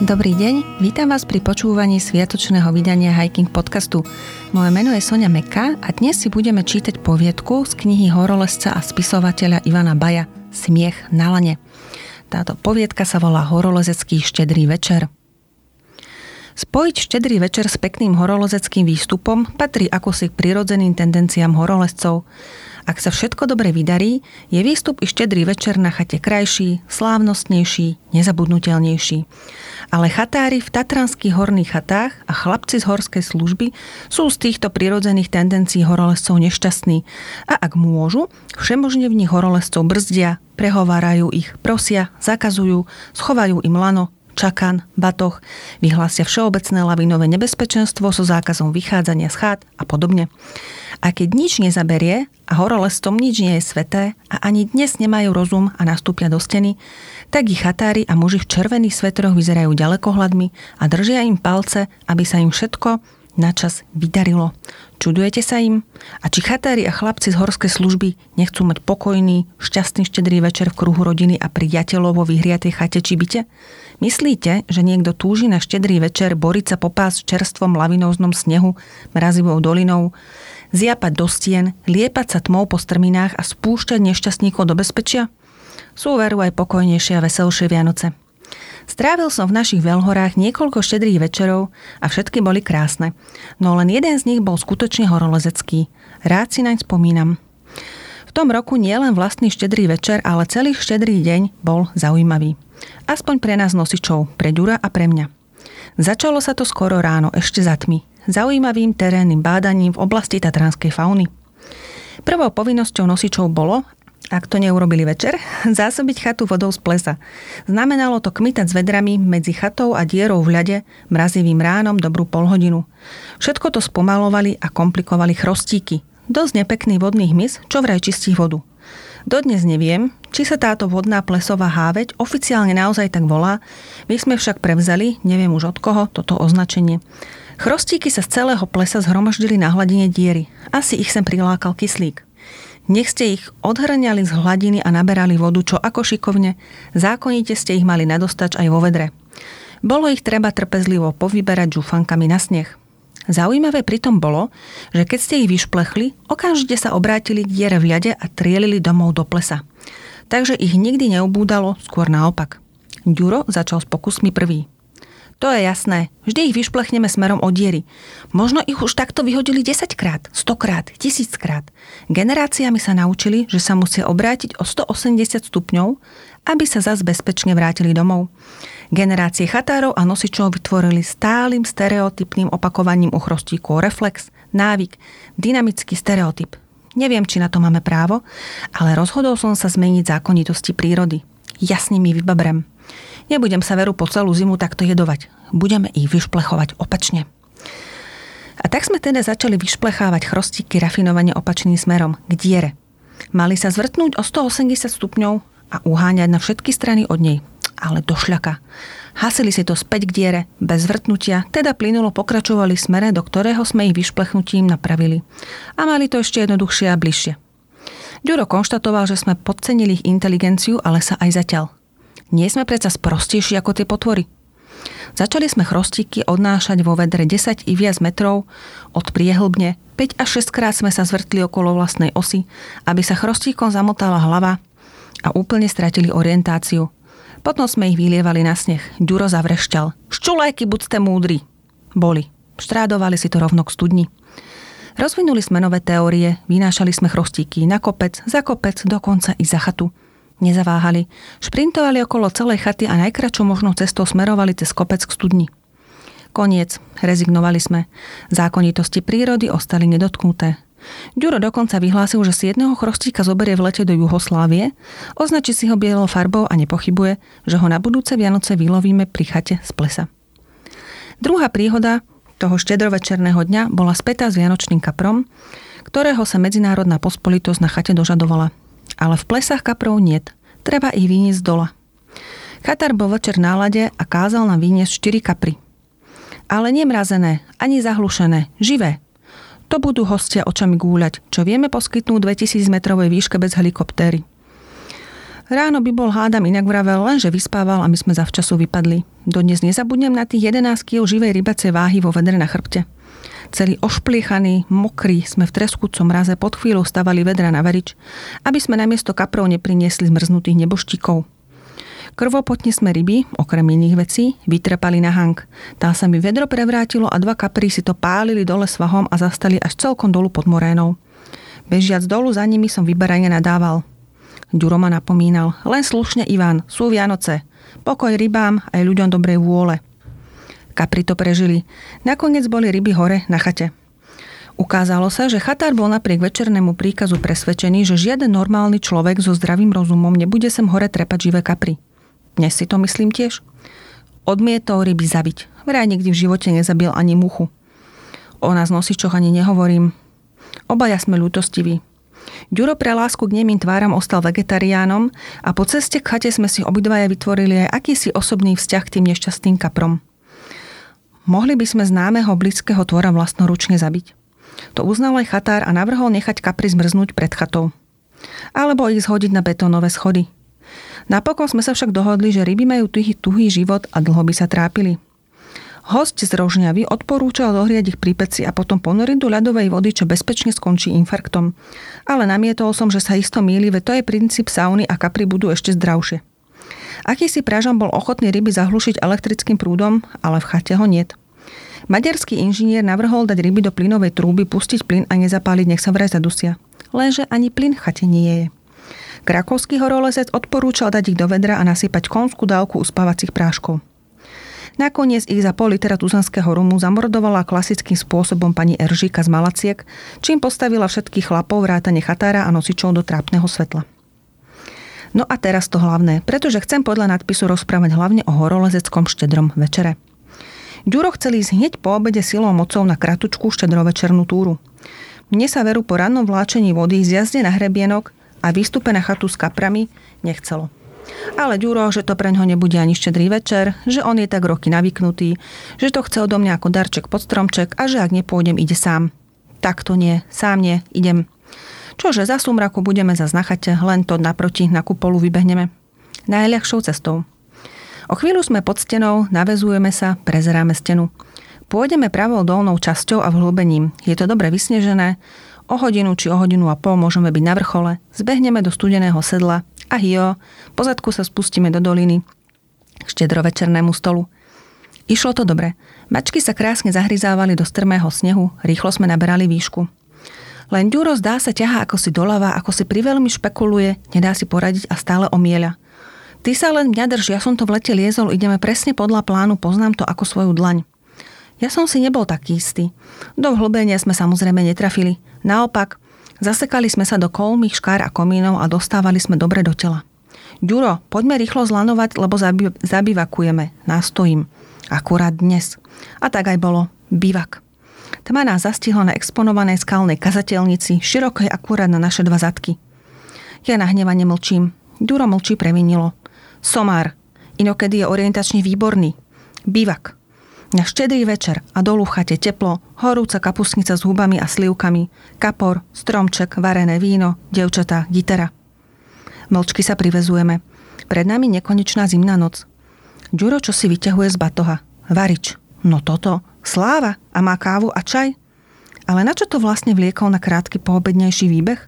Dobrý deň, vítam vás pri počúvaní sviatočného vydania Hiking podcastu. Moje meno je Sonia Meka a dnes si budeme čítať poviedku z knihy horolesca a spisovateľa Ivana Baja Smiech na lane. Táto poviedka sa volá Horolezecký štedrý večer. Spojiť štedrý večer s pekným horolezeckým výstupom patrí ako si k prirodzeným tendenciám horolezcov. Ak sa všetko dobre vydarí, je výstup i štedrý večer na chate krajší, slávnostnejší, nezabudnutelnejší. Ale chatári v tatranských horných chatách a chlapci z horskej služby sú z týchto prirodzených tendencií horolezcov nešťastní a ak môžu, všemožne v nich horolezcov brzdia, prehovárajú ich, prosia, zakazujú, schovajú im lano, čakan, batoh, vyhlásia všeobecné lavinové nebezpečenstvo so zákazom vychádzania z chát a podobne. A keď nič nezaberie a horolestom nič nie je sveté a ani dnes nemajú rozum a nastúpia do steny, tak ich chatári a muži v červených svetroch vyzerajú ďalekohľadmi a držia im palce, aby sa im všetko načas vydarilo. Čudujete sa im? A či chatári a chlapci z horskej služby nechcú mať pokojný, šťastný štedrý večer v kruhu rodiny a priateľov vo vyhriatej chate či byte? Myslíte, že niekto túži na štedrý večer boriť sa po pás v čerstvom lavinóznom snehu, mrazivou dolinou, zjapať do stien, liepať sa tmou po strminách a spúšťať nešťastníkov do bezpečia? Sú veru aj pokojnejšie a veselšie Vianoce. Strávil som v našich veľhorách niekoľko štedrých večerov a všetky boli krásne. No len jeden z nich bol skutočne horolezecký. Rád si naň spomínam. V tom roku nielen vlastný štedrý večer, ale celý štedrý deň bol zaujímavý. Aspoň pre nás nosičov, pre Ďura a pre mňa. Začalo sa to skoro ráno, ešte za tmy. Zaujímavým terénnym bádaním v oblasti tatranskej fauny. Prvou povinnosťou nosičov bolo, ak to neurobili večer, zásobiť chatu vodou z plesa. Znamenalo to kmitať s vedrami medzi chatou a dierou v ľade mrazivým ránom dobrú polhodinu. Všetko to spomalovali a komplikovali chrostíky. Dosť nepekný vodný hmyz, čo vraj čistí vodu. Dodnes neviem, či sa táto vodná plesová háveť oficiálne naozaj tak volá, my sme však prevzali, neviem už od koho, toto označenie. Chrostíky sa z celého plesa zhromaždili na hladine diery. Asi ich sem prilákal kyslík. Nech ste ich odhrňali z hladiny a naberali vodu, čo ako šikovne, zákonite ste ich mali nadostač aj vo vedre. Bolo ich treba trpezlivo povyberať žufankami na sneh. Zaujímavé pritom bolo, že keď ste ich vyšplechli, okamžite sa obrátili k diere v ľade a trielili domov do plesa. Takže ich nikdy neubúdalo, skôr naopak. Ďuro začal s pokusmi prvý. To je jasné. Vždy ich vyšplechneme smerom od diery. Možno ich už takto vyhodili 10 krát, 100 krát, 1000 krát. Generáciami sa naučili, že sa musia obrátiť o 180 stupňov, aby sa zase bezpečne vrátili domov. Generácie chatárov a nosičov vytvorili stálym stereotypným opakovaním u chrostíkov reflex, návyk, dynamický stereotyp. Neviem, či na to máme právo, ale rozhodol som sa zmeniť zákonitosti prírody. Jasne mi vybabrem. Nebudem sa veru po celú zimu takto jedovať. Budeme ich vyšplechovať opačne. A tak sme teda začali vyšplechávať chrostíky rafinovane opačným smerom, k diere. Mali sa zvrtnúť o 180 stupňov a uháňať na všetky strany od nej. Ale do šľaka. Hasili si to späť k diere, bez vrtnutia, teda plynulo pokračovali smere, do ktorého sme ich vyšplechnutím napravili. A mali to ešte jednoduchšie a bližšie. Ďuro konštatoval, že sme podcenili ich inteligenciu, ale sa aj zatiaľ. Nie sme predsa sprostejší ako tie potvory. Začali sme chrostíky odnášať vo vedre 10 i viac metrov od priehlbne, 5 až 6 krát sme sa zvrtli okolo vlastnej osy, aby sa chrostíkom zamotala hlava a úplne stratili orientáciu. Potom sme ich vylievali na sneh. Ďuro zavrešťal. Ščulajky, buď ste múdri. Boli. Štrádovali si to rovno k studni. Rozvinuli sme nové teórie, vynášali sme chrostíky na kopec, za kopec, dokonca i za chatu. Nezaváhali. Šprintovali okolo celej chaty a najkračšou možnou cestou smerovali cez kopec k studni. Koniec. Rezignovali sme. Zákonitosti prírody ostali nedotknuté. Ďuro dokonca vyhlásil, že si jedného chrostíka zoberie v lete do Juhoslávie, označí si ho bielou farbou a nepochybuje, že ho na budúce Vianoce vylovíme pri chate z plesa. Druhá príhoda toho štedrovečerného dňa bola spätá s Vianočným kaprom, ktorého sa medzinárodná pospolitosť na chate dožadovala ale v plesách kaprov niet. Treba ich vyniesť dola. Katar bol večer na lade a kázal nám vyniesť 4 kapry. Ale nemrazené, ani zahlušené, živé. To budú hostia očami gúľať, čo vieme poskytnúť 2000 metrovej výške bez helikoptéry. Ráno by bol hádam inak vravel, lenže vyspával a my sme zavčasu vypadli. Dodnes nezabudnem na tých 11 kg živej rybacej váhy vo vedre na chrbte. Celý ošpliechaný, mokrý, sme v treskúcom mraze pod chvíľou stavali vedra na verič, aby sme namiesto kaprov nepriniesli zmrznutých neboštíkov. Krvopotne sme ryby, okrem iných vecí, vytrepali na hank. Tá sa mi vedro prevrátilo a dva kapry si to pálili dole svahom a zastali až celkom dolu pod morénou. Bežiac dolu za nimi som vyberanie nadával. Ďuro ma napomínal. Len slušne, Ivan, sú Vianoce. Pokoj rybám aj ľuďom dobrej vôle. Kapri to prežili. Nakoniec boli ryby hore na chate. Ukázalo sa, že chatár bol napriek večernému príkazu presvedčený, že žiaden normálny človek so zdravým rozumom nebude sem hore trepať živé kapry. Dnes si to myslím tiež. Odmietol ryby zabiť. Vraj nikdy v živote nezabil ani muchu. O nás nosičoch ani nehovorím. Obaja sme ľútostiví. Ďuro pre lásku k nemým tváram ostal vegetariánom a po ceste k chate sme si obidvaja vytvorili aj akýsi osobný vzťah k tým nešťastným kaprom. Mohli by sme známeho blízkeho tvora vlastnoručne zabiť. To uznal aj chatár a navrhol nechať kapry zmrznúť pred chatou. Alebo ich zhodiť na betónové schody. Napokon sme sa však dohodli, že ryby majú tuhý, tuhý život a dlho by sa trápili – Host z Rožňavy odporúčal zohriať ich pri peci a potom ponoriť do ľadovej vody, čo bezpečne skončí infarktom. Ale namietol som, že sa isto míli, veď to je princíp sauny a kapry budú ešte zdravšie. Akýsi pražan bol ochotný ryby zahlušiť elektrickým prúdom, ale v chate ho niet. Maďarský inžinier navrhol dať ryby do plynovej trúby, pustiť plyn a nezapáliť, nech sa vraj zadusia. Lenže ani plyn v chate nie je. Krakovský horolezec odporúčal dať ich do vedra a nasypať konskú dávku uspávacích práškov. Nakoniec ich za pol litera tuzanského rumu zamordovala klasickým spôsobom pani Eržika z Malaciek, čím postavila všetkých chlapov vrátane chatára a nosičov do trápneho svetla. No a teraz to hlavné, pretože chcem podľa nadpisu rozprávať hlavne o horolezeckom štedrom večere. Ďuro chcel ísť hneď po obede silou mocou na kratučku štedrovečernú túru. Mne sa veru po rannom vláčení vody z jazde na hrebienok a výstupe na chatu s kaprami nechcelo. Ale Ďuro, že to pre ňo nebude ani štedrý večer, že on je tak roky navyknutý, že to chce odo mňa ako darček pod stromček a že ak nepôjdem, ide sám. Tak to nie, sám nie, idem. Čože za sumraku budeme za znachate, len to naproti na kupolu vybehneme. Najľahšou cestou. O chvíľu sme pod stenou, navezujeme sa, prezeráme stenu. Pôjdeme pravou dolnou časťou a vhlúbením. Je to dobre vysnežené, o hodinu či o hodinu a pol môžeme byť na vrchole, zbehneme do studeného sedla a hio, po zadku sa spustíme do doliny k štedrovečernému stolu. Išlo to dobre. Mačky sa krásne zahryzávali do strmého snehu, rýchlo sme naberali výšku. Len Ďuro zdá sa ťaha ako si doľava, ako si priveľmi špekuluje, nedá si poradiť a stále omieľa. Ty sa len mňa drž, ja som to v lete liezol, ideme presne podľa plánu, poznám to ako svoju dlaň. Ja som si nebol taký istý. Do vhlbenia sme samozrejme netrafili. Naopak, Zasekali sme sa do kolmých škár a komínov a dostávali sme dobre do tela. Ďuro, poďme rýchlo zlanovať, lebo zabi- zabivakujeme. Nastojím. Akurát dnes. A tak aj bolo. Bivak. Tma nás zastihla na exponovanej skalnej kazateľnici, širokej akurát na naše dva zadky. Ja nahnevane mlčím. Ďuro mlčí previnilo. Somár. Inokedy je orientačne výborný. Bivak. Na štedrý večer a dolu v teplo, horúca kapusnica s hubami a slivkami, kapor, stromček, varené víno, devčatá, gitara. Mlčky sa privezujeme. Pred nami nekonečná zimná noc. Ďuro čo si vyťahuje z batoha. Varič. No toto. Sláva. A má kávu a čaj? Ale na čo to vlastne vliekol na krátky poobednejší výbeh?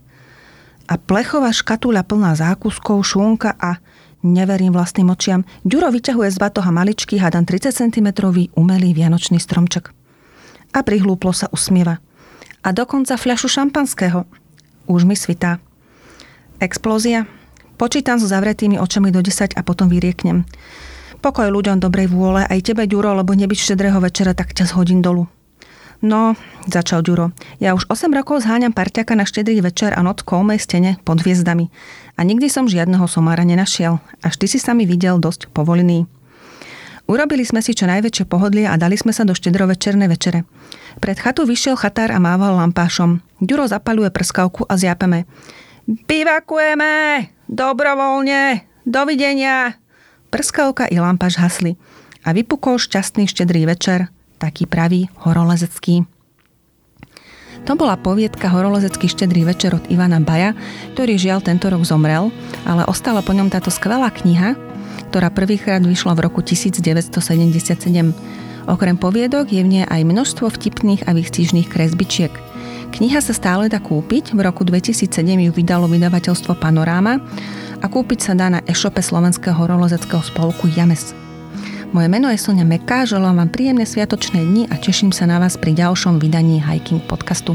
A plechová škatula plná zákuskov, šúnka a Neverím vlastným očiam. Ďuro vyťahuje z batoha maličký, hadan 30 cm umelý vianočný stromček. A prihlúplo sa usmieva. A dokonca fľašu šampanského. Už mi svitá. Explózia. Počítam so zavretými očami do 10 a potom vyrieknem. Pokoj ľuďom dobrej vôle, aj tebe, Ďuro, lebo nebyť štedrého večera, tak ťa zhodím dolu. No, začal Ďuro, ja už 8 rokov zháňam parťaka na štedrý večer a noc kolmej stene pod hviezdami. A nikdy som žiadneho somára nenašiel. Až ty si sa mi videl dosť povolený. Urobili sme si čo najväčšie pohodlie a dali sme sa do štedrovečernej večere. Pred chatu vyšiel chatár a mával lampášom. Ďuro zapaluje prskavku a zjapeme. Bivakujeme! Dobrovoľne! Dovidenia! Prskavka i lampáš hasli. A vypukol šťastný štedrý večer, taký pravý horolezecký. To bola poviedka Horolezecký štedrý večer od Ivana Baja, ktorý žiaľ tento rok zomrel, ale ostala po ňom táto skvelá kniha, ktorá prvýkrát vyšla v roku 1977. Okrem poviedok je v nej aj množstvo vtipných a výstižných kresbičiek. Kniha sa stále dá kúpiť, v roku 2007 ju vydalo vydavateľstvo Panoráma a kúpiť sa dá na e-shope Slovenského horolezeckého spolku James. Moje meno je Sonia Meka, želám vám príjemné sviatočné dni a teším sa na vás pri ďalšom vydaní Hiking podcastu.